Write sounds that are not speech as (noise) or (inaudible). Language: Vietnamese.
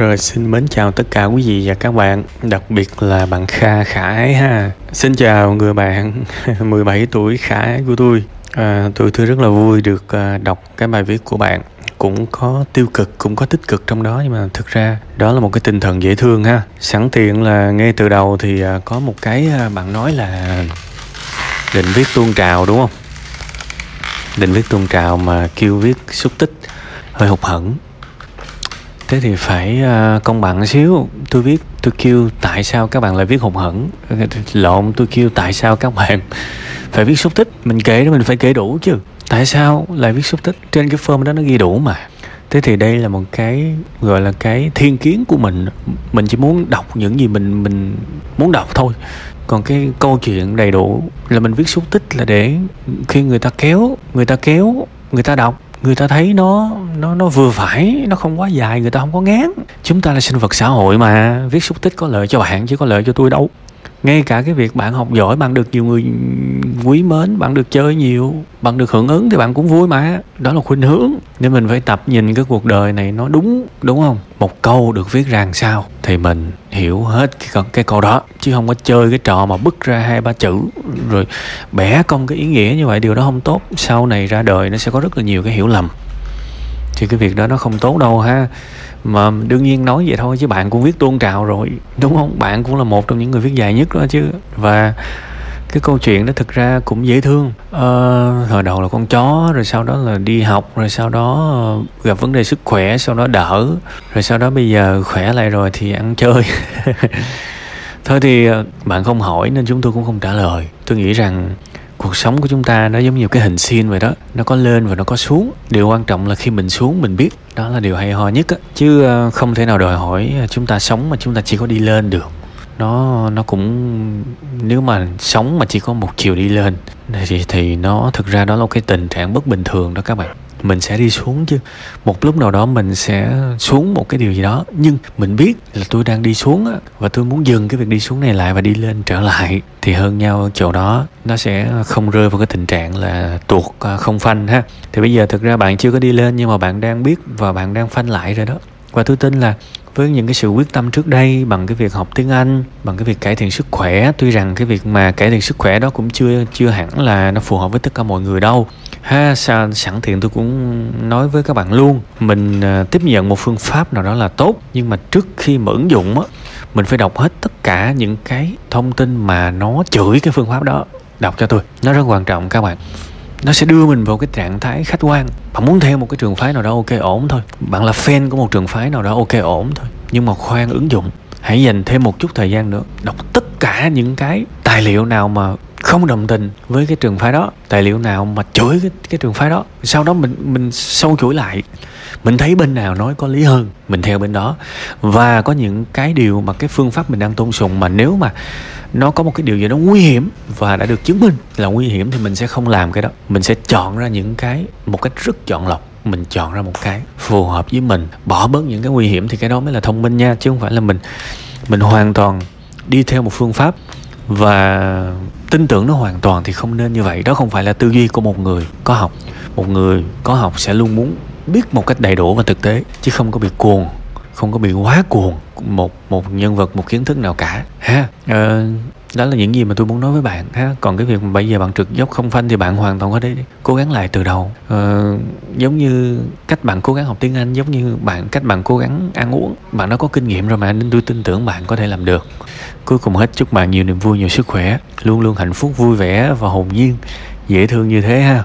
Rồi xin mến chào tất cả quý vị và các bạn, đặc biệt là bạn Kha Khải ha. Xin chào người bạn (laughs) 17 tuổi Khải của tôi. À, tôi tôi rất là vui được à, đọc cái bài viết của bạn cũng có tiêu cực cũng có tích cực trong đó nhưng mà thực ra đó là một cái tinh thần dễ thương ha sẵn tiện là ngay từ đầu thì à, có một cái à, bạn nói là định viết tuôn trào đúng không định viết tuôn trào mà kêu viết xúc tích hơi hụt hẫng thế thì phải uh, công bằng xíu. Tôi viết tôi kêu tại sao các bạn lại viết hụt hẫng. Lộn tôi kêu tại sao các bạn (laughs) phải viết xúc tích. Mình kể đó mình phải kể đủ chứ. Tại sao lại viết xúc tích? Trên cái form đó nó ghi đủ mà. Thế thì đây là một cái gọi là cái thiên kiến của mình. Mình chỉ muốn đọc những gì mình mình muốn đọc thôi. Còn cái câu chuyện đầy đủ là mình viết xúc tích là để khi người ta kéo người ta kéo người ta đọc người ta thấy nó nó nó vừa phải, nó không quá dài, người ta không có ngán. Chúng ta là sinh vật xã hội mà, viết xúc tích có lợi cho bạn chứ có lợi cho tôi đâu ngay cả cái việc bạn học giỏi bạn được nhiều người quý mến bạn được chơi nhiều bạn được hưởng ứng thì bạn cũng vui mà. Đó là khuynh hướng. Nên mình phải tập nhìn cái cuộc đời này nó đúng đúng không? Một câu được viết rằng sao thì mình hiểu hết cái, cái câu đó. Chứ không có chơi cái trò mà bứt ra hai ba chữ rồi bẻ công cái ý nghĩa như vậy điều đó không tốt. Sau này ra đời nó sẽ có rất là nhiều cái hiểu lầm thì cái việc đó nó không tốt đâu ha. Mà đương nhiên nói vậy thôi chứ bạn cũng viết tôn trào rồi đúng không? Bạn cũng là một trong những người viết dài nhất đó chứ. Và cái câu chuyện đó thực ra cũng dễ thương. Ờ, hồi đầu là con chó rồi sau đó là đi học rồi sau đó ờ, gặp vấn đề sức khỏe sau đó đỡ. Rồi sau đó bây giờ khỏe lại rồi thì ăn chơi. (laughs) Thôi thì ờ, bạn không hỏi nên chúng tôi cũng không trả lời. Tôi nghĩ rằng cuộc sống của chúng ta nó giống như cái hình xin vậy đó. Nó có lên và nó có xuống. Điều quan trọng là khi mình xuống, mình biết. Đó là điều hay ho nhất á. Chứ ờ, không thể nào đòi hỏi ờ, chúng ta sống mà chúng ta chỉ có đi lên được. Nó nó cũng, nếu mà sống mà chỉ có một chiều đi lên, thì thì nó thực ra đó là cái tình trạng bất bình thường đó các bạn mình sẽ đi xuống chứ. Một lúc nào đó mình sẽ xuống một cái điều gì đó. Nhưng mình biết là tôi đang đi xuống á và tôi muốn dừng cái việc đi xuống này lại và đi lên trở lại thì hơn nhau ở chỗ đó nó sẽ không rơi vào cái tình trạng là tuột à, không phanh ha. Thì bây giờ thực ra bạn chưa có đi lên nhưng mà bạn đang biết và bạn đang phanh lại rồi đó. Và tôi tin là với những cái sự quyết tâm trước đây bằng cái việc học tiếng Anh, bằng cái việc cải thiện sức khỏe, tuy rằng cái việc mà cải thiện sức khỏe đó cũng chưa chưa hẳn là nó phù hợp với tất cả mọi người đâu. Ha, sẵn tiện tôi cũng nói với các bạn luôn, mình uh, tiếp nhận một phương pháp nào đó là tốt, nhưng mà trước khi mà ứng dụng á, mình phải đọc hết tất cả những cái thông tin mà nó chửi cái phương pháp đó. Đọc cho tôi nó rất quan trọng các bạn. Nó sẽ đưa mình vào cái trạng thái khách quan. Bạn muốn theo một cái trường phái nào đó ok ổn thôi. Bạn là fan của một trường phái nào đó ok ổn thôi. Nhưng mà khoan ứng dụng. Hãy dành thêm một chút thời gian nữa đọc tất cả những cái tài liệu nào mà không đồng tình với cái trường phái đó tài liệu nào mà chửi cái, cái trường phái đó. Sau đó mình mình sâu chuỗi lại. Mình thấy bên nào nói có lý hơn mình theo bên đó. Và có những cái điều mà cái phương pháp mình đang tôn sùng mà nếu mà nó có một cái điều gì đó nguy hiểm và đã được chứng minh là nguy hiểm thì mình sẽ không làm cái đó. Mình sẽ chọn ra những cái một cách rất chọn lọc. Mình chọn ra một cái phù hợp với mình. Bỏ bớt những cái nguy hiểm thì cái đó mới là thông minh nha chứ không phải là mình mình hoàn toàn đi theo một phương pháp và tin tưởng nó hoàn toàn thì không nên như vậy. Đó không phải là tư duy của một người có học. Một người có học sẽ luôn muốn biết một cách đầy đủ và thực tế chứ không có bị cuồng không có bị quá cuồng một một nhân vật một kiến thức nào cả. Ha? Ờ, đó là những gì mà tôi muốn nói với bạn ha. Còn cái việc mà bây giờ bạn trượt dốc không phanh thì bạn hoàn toàn có thể cố gắng lại từ đầu. Ờ, giống như cách bạn cố gắng học tiếng anh giống như bạn cách bạn cố gắng ăn uống. Bạn đã có kinh nghiệm rồi mà nên tôi tin tưởng bạn có thể làm được. Cuối cùng hết chúc bạn nhiều niềm vui nhiều sức khỏe. Luôn luôn hạnh phúc vui vẻ và hồn nhiên. Dễ thương như thế ha.